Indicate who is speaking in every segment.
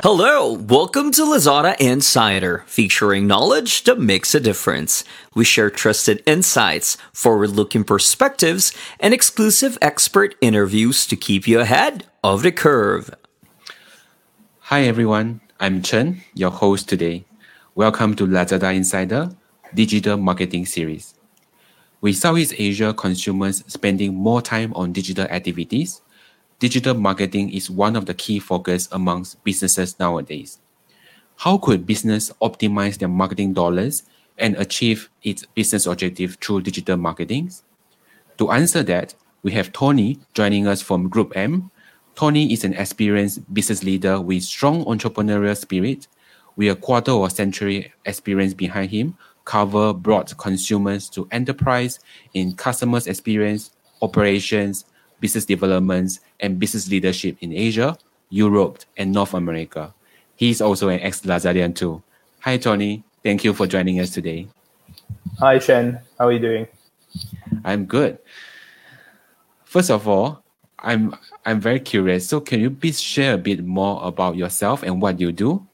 Speaker 1: Hello, welcome to Lazada Insider, featuring knowledge that makes a difference. We share trusted insights, forward looking perspectives, and exclusive expert interviews to keep you ahead of the curve.
Speaker 2: Hi everyone, I'm Chen, your host today. Welcome to Lazada Insider Digital Marketing Series. With Southeast Asia consumers spending more time on digital activities, digital marketing is one of the key focus amongst businesses nowadays. How could business optimize their marketing dollars and achieve its business objective through digital marketing? To answer that, we have Toni joining us from Group M. Toni is an experienced business leader with strong entrepreneurial spirit. With a quarter of a century experience behind him, cover broad consumers to enterprise in customers experience, operations, business developments, and business leadership in Asia, Europe, and North America. He's also an ex-Lazadian too. Hi, Toni. Thank you for joining us today.
Speaker 3: Hi, Shen. How are you doing?
Speaker 2: I'm good. First of all, I'm I'm very curious. So, can you please share a bit more about yourself and what you do?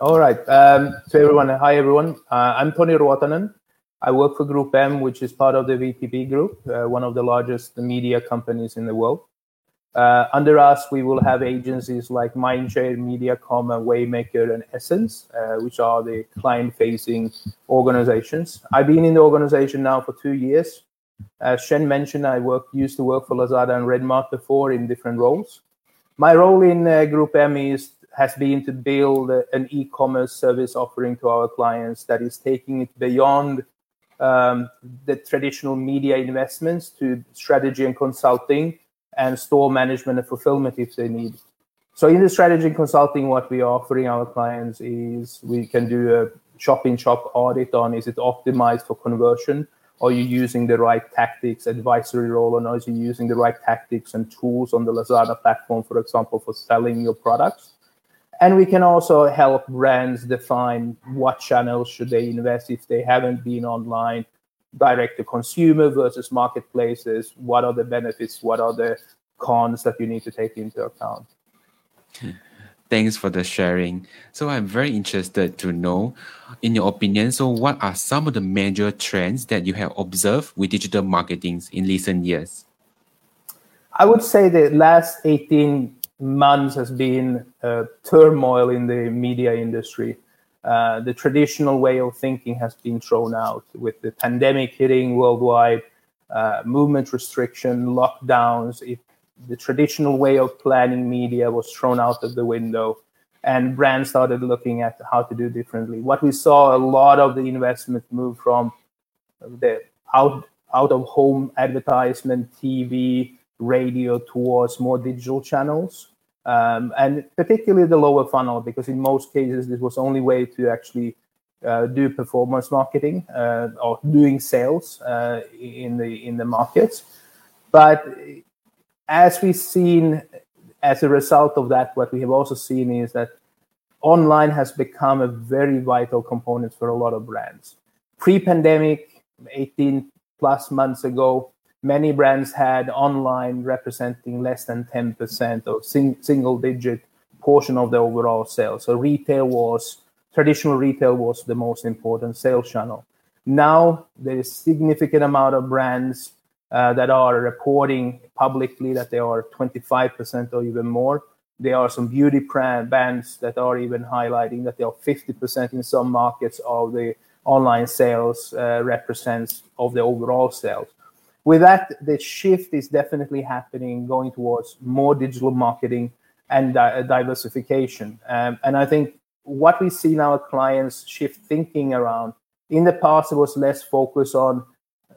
Speaker 3: All right. Um, so, everyone, hi everyone. Uh, I'm Toni Ruotanen. I work for Group M, which is part of the VPP Group, uh, one of the largest media companies in the world. Uh, under us, we will have agencies like Mindshare, Mediacom, and Wavemaker, and Essence, uh, which are the client-facing organizations. I've been in the organization now for two years. As Shen mentioned, I work, used to work for Lazada and Redmart before in different roles. My role in uh, Group M is has been to build an e-commerce service offering to our clients that is taking it beyond um, the traditional media investments to strategy and consulting and store management and fulfillment if they need. So in the strategy and consulting, what we are offering our clients is we can do a shop-in shop audit on is it optimized for conversion? Are you using the right tactics, advisory role, or are you using the right tactics and tools on the Lazada platform, for example, for selling your products? And we can also help brands define what channels should they invest if they haven't been online, direct to consumer versus marketplaces. What are the benefits? What are the cons that you need to take into account?
Speaker 2: Thanks for the sharing. So I'm very interested to know, in your opinion, so what are some of the major trends that you have observed with digital marketing in recent years?
Speaker 3: I would say the last 18 months has been uh, turmoil in the media industry. Uh, the traditional way of thinking has been thrown out with the pandemic hitting worldwide, uh, movement restriction, lockdowns. It, the traditional way of planning media was thrown out of the window, and brands started looking at how to do differently. What we saw a lot of the investment move from the out out of home advertisement, TV, radio towards more digital channels. Um, and particularly the lower funnel, because in most cases, this was the only way to actually uh, do performance marketing uh, or doing sales uh, in the in the markets. But as we've seen, as a result of that, what we have also seen is that online has become a very vital component for a lot of brands. Pre-pandemic, 18 plus months ago, many brands had online representing less than 10% or sing, single digit portion of the overall sales. So retail was traditional retail was the most important sales channel. Now there is significant amount of brands uh, that are reporting publicly that they are 25% or even more. There are some beauty brand brands that are even highlighting that they are 50% in some markets of the online sales uh, represents of the overall sales with that, the shift is definitely happening, going towards more digital marketing and di- diversification. Um, and I think what we see now, clients shift thinking around. In the past, it was less focus on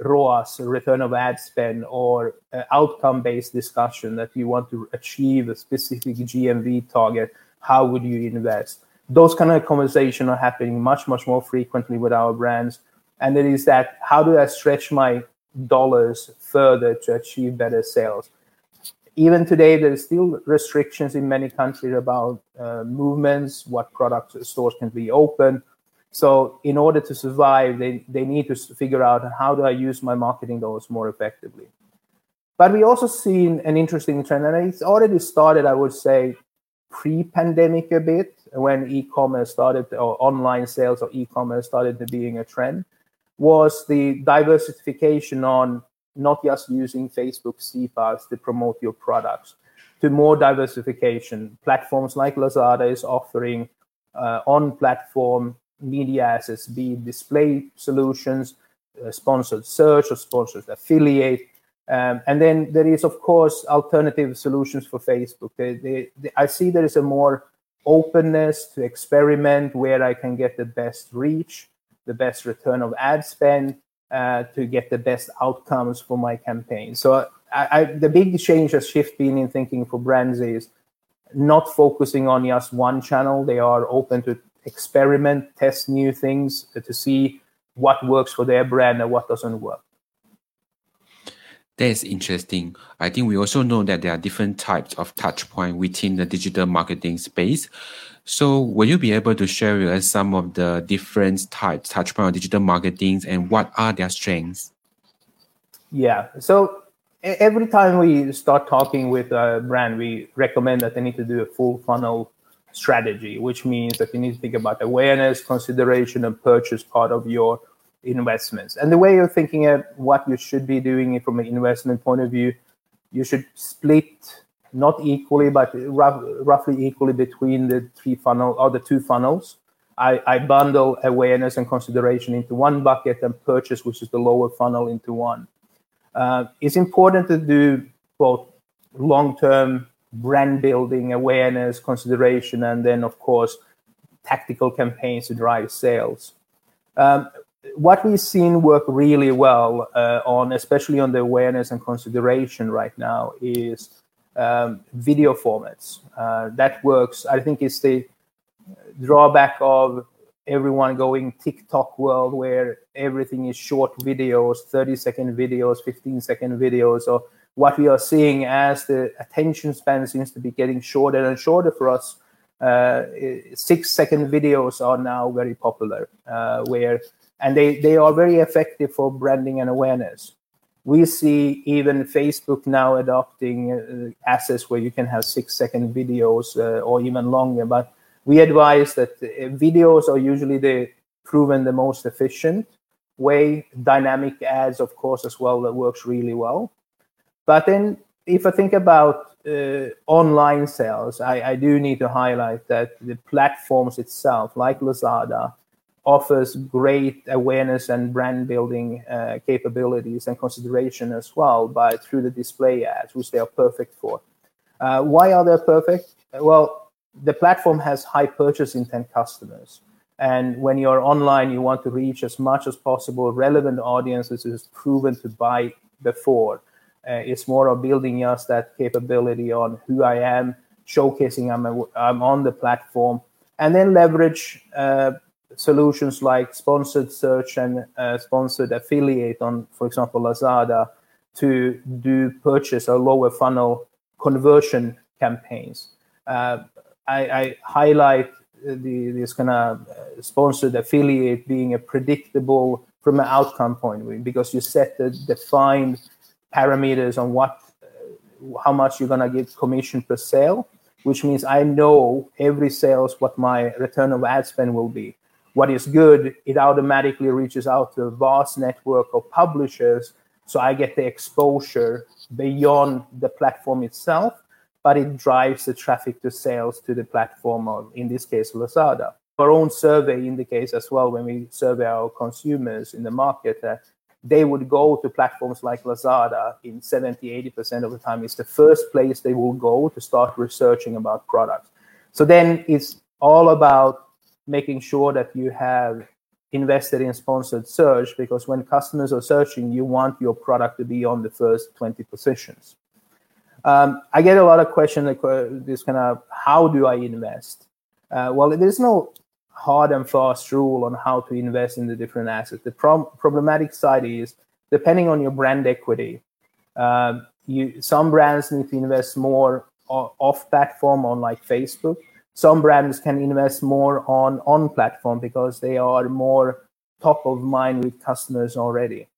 Speaker 3: ROAS, return of ad spend, or uh, outcome-based discussion that you want to achieve a specific GMV target. How would you invest? Those kind of conversations are happening much, much more frequently with our brands. And it is that how do I stretch my dollars further to achieve better sales. Even today, there is still restrictions in many countries about uh, movements, what products stores can be open. So, in order to survive, they, they need to figure out how do I use my marketing dollars more effectively. But we also seen an interesting trend, and it's already started, I would say, pre-pandemic a bit when e-commerce started or online sales or e-commerce started to being a trend was the diversification on not just using Facebook CPAs to promote your products, to more diversification. Platforms like Lazada is offering uh, on-platform media assets, be it display solutions, uh, sponsored search or sponsored affiliate. Um, and then there is, of course, alternative solutions for Facebook. They, they, they, I see there is a more openness to experiment where I can get the best reach, the best return of ad spend, uh, to get the best outcomes for my campaign. So I, I, the big change has shift been in thinking for brands is not focusing on just one channel. They are open to experiment, test new things to see what works for their brand and what doesn't work.
Speaker 2: That's interesting. I think we also know that there are different types of touch point within the digital marketing space. So will you be able to share with us some of the different types touch point of digital marketing and what are their strengths?
Speaker 3: Yeah. So every time we start talking with a brand, we recommend that they need to do a full funnel strategy, which means that you need to think about awareness, consideration, and purchase part of your investments. And the way you're thinking of what you should be doing from an investment point of view, you should split not equally, but rough, roughly equally between the three funnel or the two funnels. I, I bundle awareness and consideration into one bucket and purchase, which is the lower funnel, into one. Uh, it's important to do both long-term brand building, awareness, consideration, and then, of course, tactical campaigns to drive sales. Um, what we've seen work really well uh, on, especially on the awareness and consideration right now, is um, video formats. Uh, that works. I think it's the drawback of everyone going TikTok world where everything is short videos, 30 second videos, 15 second videos, So what we are seeing as the attention span seems to be getting shorter and shorter for us. Uh, six second videos are now very popular, uh, where and they, they are very effective for branding and awareness. We see even Facebook now adopting uh, assets where you can have six second videos uh, or even longer. But we advise that uh, videos are usually the proven the most efficient way. Dynamic ads, of course, as well, that works really well. But then if I think about uh, online sales, I, I, do need to highlight that the platforms itself, like Lazada, offers great awareness and brand building uh, capabilities and consideration as well by through the display ads, which they are perfect for. Uh, why are they perfect? Well, the platform has high purchase intent customers. And when you're online, you want to reach as much as possible relevant audiences who's proven to buy before. Uh, it's more of building us that capability on who I am, showcasing I'm, a, I'm on the platform, and then leverage uh, solutions like sponsored search and uh, sponsored affiliate on, for example, Lazada to do purchase or lower funnel conversion campaigns. Uh, I, I, highlight the, this kind of uh, sponsored affiliate being a predictable from an outcome point of view because you set the defined parameters on what uh, how much you're going to get commission per sale which means i know every sales what my return of ad spend will be what is good it automatically reaches out to a vast network of publishers so i get the exposure beyond the platform itself but it drives the traffic to sales to the platform of in this case lazada our own survey indicates as well when we survey our consumers in the market that they would go to platforms like Lazada in 70, 80% of the time. It's the first place they will go to start researching about products. So then it's all about making sure that you have invested in sponsored search because when customers are searching, you want your product to be on the first 20 positions. Um, I get a lot of questions like uh, this kind of how do I invest? Uh, well, there's no hard and fast rule on how to invest in the different assets. The problematic side is depending on your brand equity. Uh, you some brands need to invest more off platform on like Facebook. Some brands can invest more on on platform because they are more top of mind with customers already.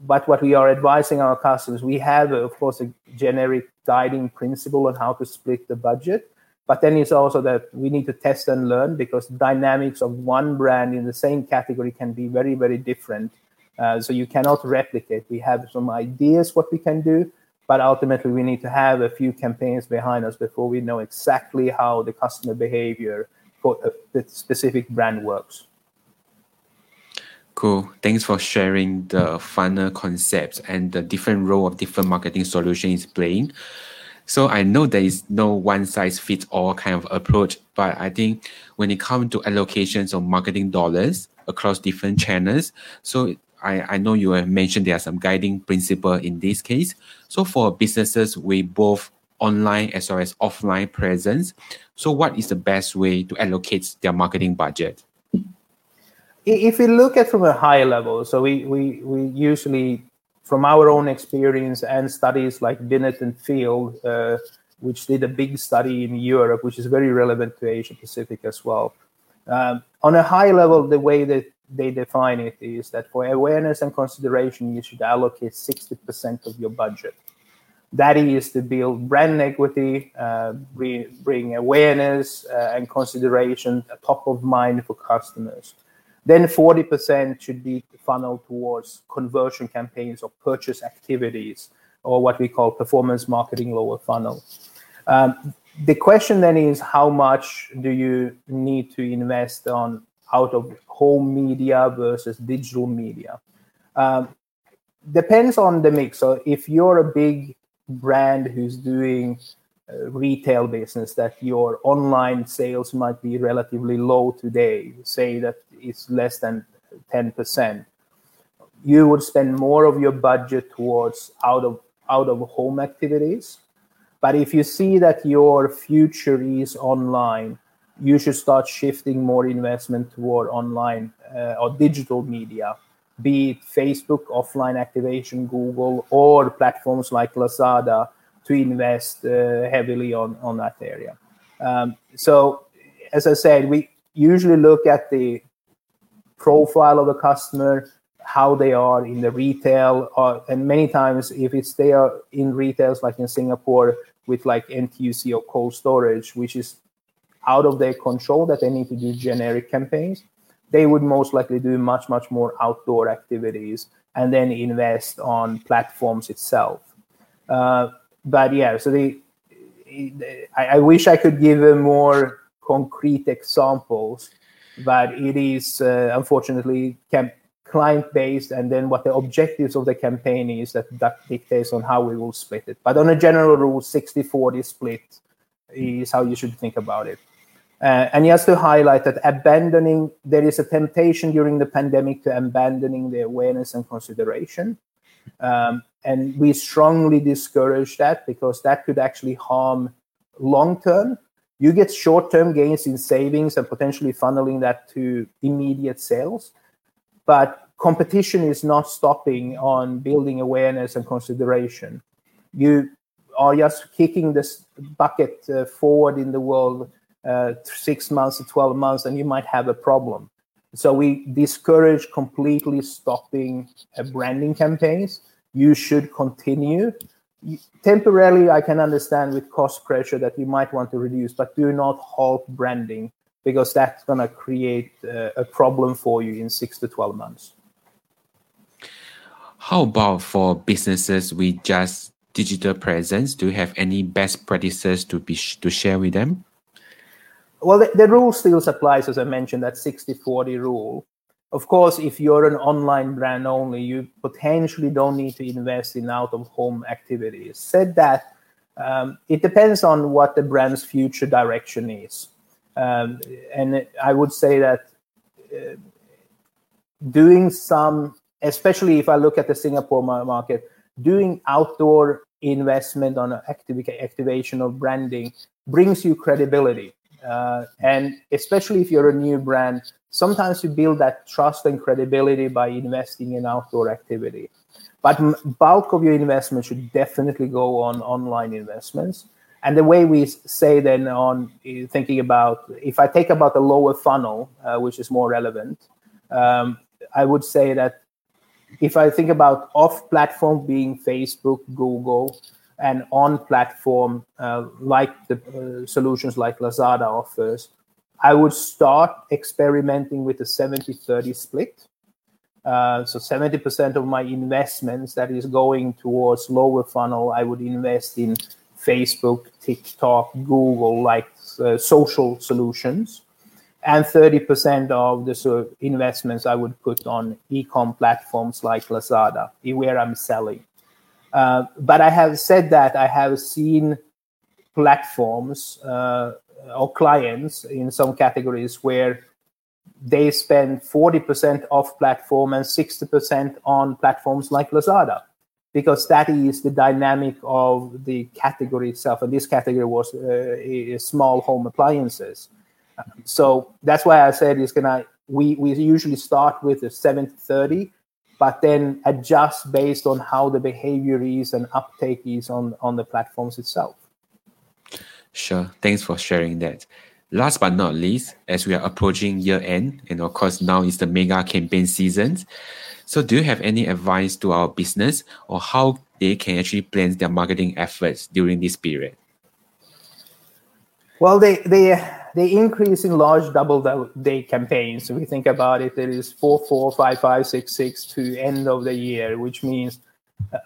Speaker 3: But what we are advising our customers, we have of course a generic guiding principle on how to split the budget But then it's also that we need to test and learn because dynamics of one brand in the same category can be very, very different. Uh, so you cannot replicate. We have some ideas what we can do, but ultimately we need to have a few campaigns behind us before we know exactly how the customer behavior for the specific brand works.
Speaker 2: Cool. Thanks for sharing the funnel concepts and the different role of different marketing solutions playing. So I know there is no one size fits all kind of approach, but I think when it comes to allocations of marketing dollars across different channels, so I, I know you have mentioned there are some guiding principle in this case. So for businesses with both online as well as offline presence, so what is the best way to allocate their marketing budget?
Speaker 3: If we look at from a high level, so we, we, we usually from our own experience and studies like Binet and Field, uh, which did a big study in Europe, which is very relevant to Asia Pacific as well. Um, on a high level, the way that they define it is that for awareness and consideration, you should allocate 60% of your budget. That is to build brand equity, uh, bring, awareness uh, and consideration top of mind for customers. Then 40% should be funneled towards conversion campaigns or purchase activities, or what we call performance marketing lower funnel. Um, the question then is how much do you need to invest on out of home media versus digital media? Um, depends on the mix. So if you're a big brand who's doing retail business that your online sales might be relatively low today, say that it's less than 10%, you would spend more of your budget towards out of out of home activities. But if you see that your future is online, you should start shifting more investment toward online uh, or digital media, be it Facebook offline activation, Google, or platforms like Lazada to invest uh, heavily on on that area. Um, so, as I said, we usually look at the profile of the customer, how they are in the retail, uh, and many times if it's they are in retails like in Singapore with like NTUC or cold storage, which is out of their control that they need to do generic campaigns, they would most likely do much much more outdoor activities and then invest on platforms itself. Uh, but yeah, so the I, I, wish I could give more concrete examples, but it is uh, unfortunately camp- client based, and then what the objectives of the campaign is that that dictates on how we will split it. But on a general rule, 60-40 split is how you should think about it. Uh, and just to highlight that abandoning, there is a temptation during the pandemic to abandoning the awareness and consideration. Um, and we strongly discourage that because that could actually harm long term. You get short term gains in savings and potentially funneling that to immediate sales. But competition is not stopping on building awareness and consideration. You are just kicking this bucket uh, forward in the world uh, six months to 12 months, and you might have a problem. So we discourage completely stopping uh, branding campaigns you should continue. Temporarily, I can understand with cost pressure that you might want to reduce, but do not halt branding because that's going to create uh, a problem for you in six to 12 months.
Speaker 2: How about for businesses with just digital presence? Do you have any best practices to be to share with them?
Speaker 3: Well, the, the rule still applies, as I mentioned, that 60 40 rule. Of course, if you're an online brand only, you potentially don't need to invest in out of home activities. Said that, um, it depends on what the brand's future direction is. Um, and I would say that uh, doing some, especially if I look at the Singapore market, doing outdoor investment on activ- activation of branding brings you credibility. Uh, and especially if you're a new brand, sometimes you build that trust and credibility by investing in outdoor activity. But bulk of your investment should definitely go on online investments. And the way we say then on eh, thinking about, if I take about the lower funnel, uh, which is more relevant, um, I would say that if I think about off platform being Facebook, Google, and on platform uh, like the uh, solutions like Lazada offers, I would start experimenting with a 70 30 split. Uh, so 70% of my investments that is going towards lower funnel, I would invest in Facebook, TikTok, Google, like uh, social solutions. And 30% of the sort of investments I would put on e-com platforms like Lazada, where I'm selling. Uh, but I have said that I have seen platforms uh, or clients in some categories where they spend 40% off platform and 60% on platforms like Lazada because that is the dynamic of the category itself. And this category was uh, small home appliances. So that's why I said it's gonna. We we usually start with a 70 30, but then adjust based on how the behavior is and uptake is on on the platforms itself.
Speaker 2: Sure. Thanks for sharing that. Last but not least, as we are approaching year end, and of course now is the mega campaign season. So, do you have any advice to our business or how they can actually plan their marketing efforts during this period?
Speaker 3: Well, they they they increase in large double day campaigns. So we think about it, there is four four five five six six to end of the year, which means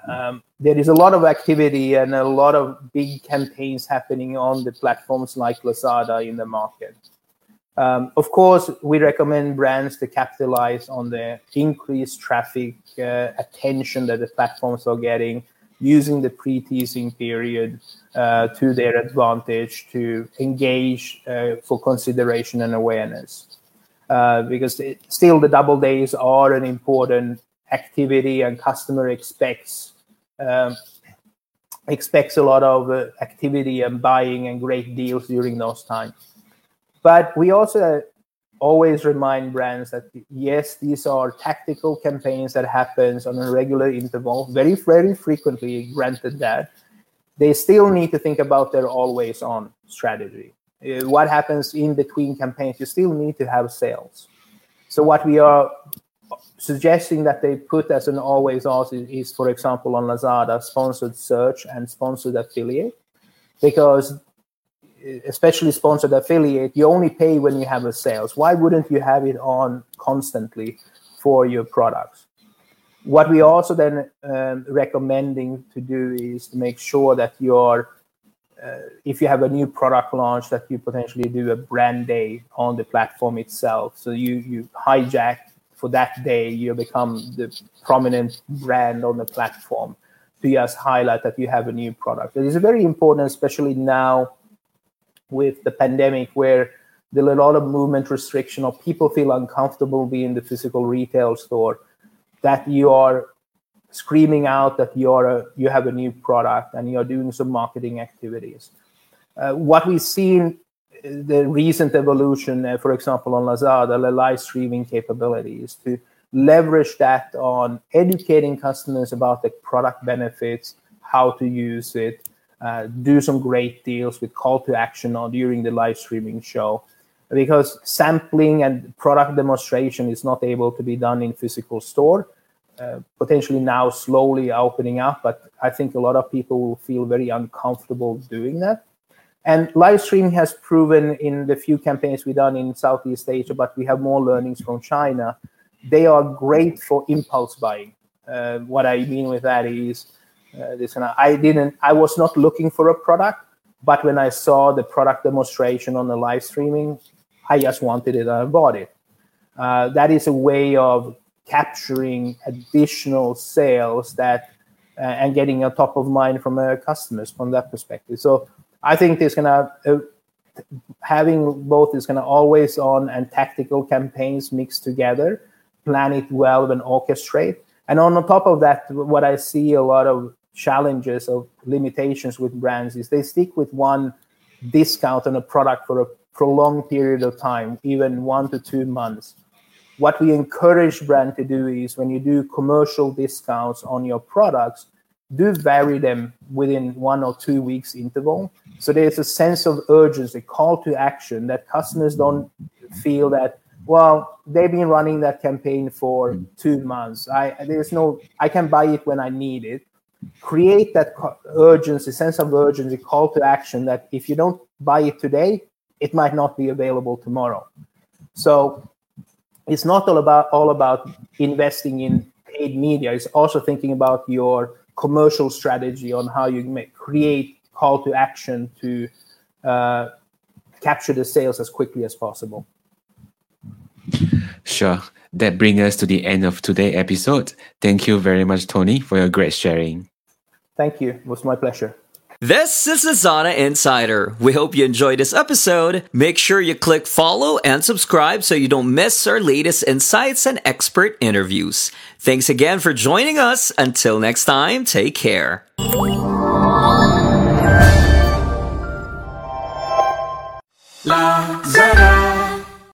Speaker 3: um, there is a lot of activity and a lot of big campaigns happening on the platforms like Lazada in the market. Um, of course, we recommend brands to capitalize on the increased traffic uh, attention that the platforms are getting using the pre-teasing period uh, to their advantage to engage uh, for consideration and awareness. Uh, because it, still the double days are an important activity and customer expects um, expects a lot of uh, activity and buying and great deals during those times. But we also always remind brands that yes, these are tactical campaigns that happens on a regular interval, very very frequently. Granted that they still need to think about their always on strategy. Uh, what happens in between campaigns? You still need to have sales. So what we are suggesting that they put as an always on is, is, for example, on Lazada, sponsored search and sponsored affiliate, because especially sponsored affiliate, you only pay when you have a sales. Why wouldn't you have it on constantly for your products? What we also then um, recommending to do is to make sure that you're, uh, if you have a new product launch, that you potentially do a brand day on the platform itself. So you you hijack for that day, you become the prominent brand on the platform to just highlight that you have a new product. It is very important, especially now with the pandemic where there's a lot of movement restriction or people feel uncomfortable being in the physical retail store that you are screaming out that you're a, you have a new product and you're doing some marketing activities. Uh, what we've seen the recent evolution uh, for example on lazada the live streaming capabilities to leverage that on educating customers about the product benefits how to use it uh, do some great deals with call to action or during the live streaming show. Because sampling and product demonstration is not able to be done in physical store uh, potentially now slowly opening up but i think a lot of people will feel very uncomfortable doing that. And live streaming has proven in the few campaigns we've done in southeast asia but we have more learnings from china they are great for impulse buying. Uh, what i mean with that is uh, this and I didn't. I was not looking for a product, but when I saw the product demonstration on the live streaming, I just wanted it and I bought it. Uh, that is a way of capturing additional sales that uh, and getting a top of mind from uh, customers from that perspective. So I think this gonna uh, having both is gonna always on and tactical campaigns mixed together, plan it well and orchestrate. And on top of that, what I see a lot of challenges of limitations with brands is they stick with one discount on a product for a prolonged period of time, even one to two months. What we encourage brand to do is when you do commercial discounts on your products, do vary them within one or two weeks interval. So there's a sense of urgency, call to action that customers don't feel that, well, they've been running that campaign for two months. I there's no I can buy it when I need it create that urgency, sense of urgency, call to action that if you don't buy it today, it might not be available tomorrow. So it's not all about all about investing in paid media. It's also thinking about your commercial strategy on how you make, create call to action to uh, capture the sales as quickly as possible.
Speaker 2: Sure. That brings us to the end of today's episode. Thank you very much, Toni, for your great sharing.
Speaker 3: Thank you. It was my pleasure.
Speaker 1: This is Lazada Insider. We hope you enjoyed this episode. Make sure you click follow and subscribe so you don't miss our latest insights and expert interviews. Thanks again for joining us. Until next time, take care. Lazada.